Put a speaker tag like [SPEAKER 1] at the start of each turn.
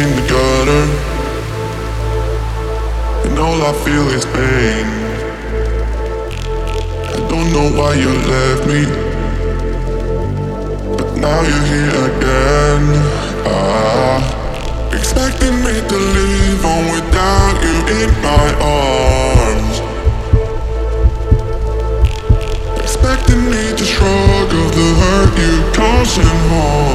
[SPEAKER 1] in the gutter. And all I feel is pain. I don't know why you left me. But now you're here again. Ah, Expecting me to leave on without you in my arms. Expecting me to shrug of the hurt you causing harm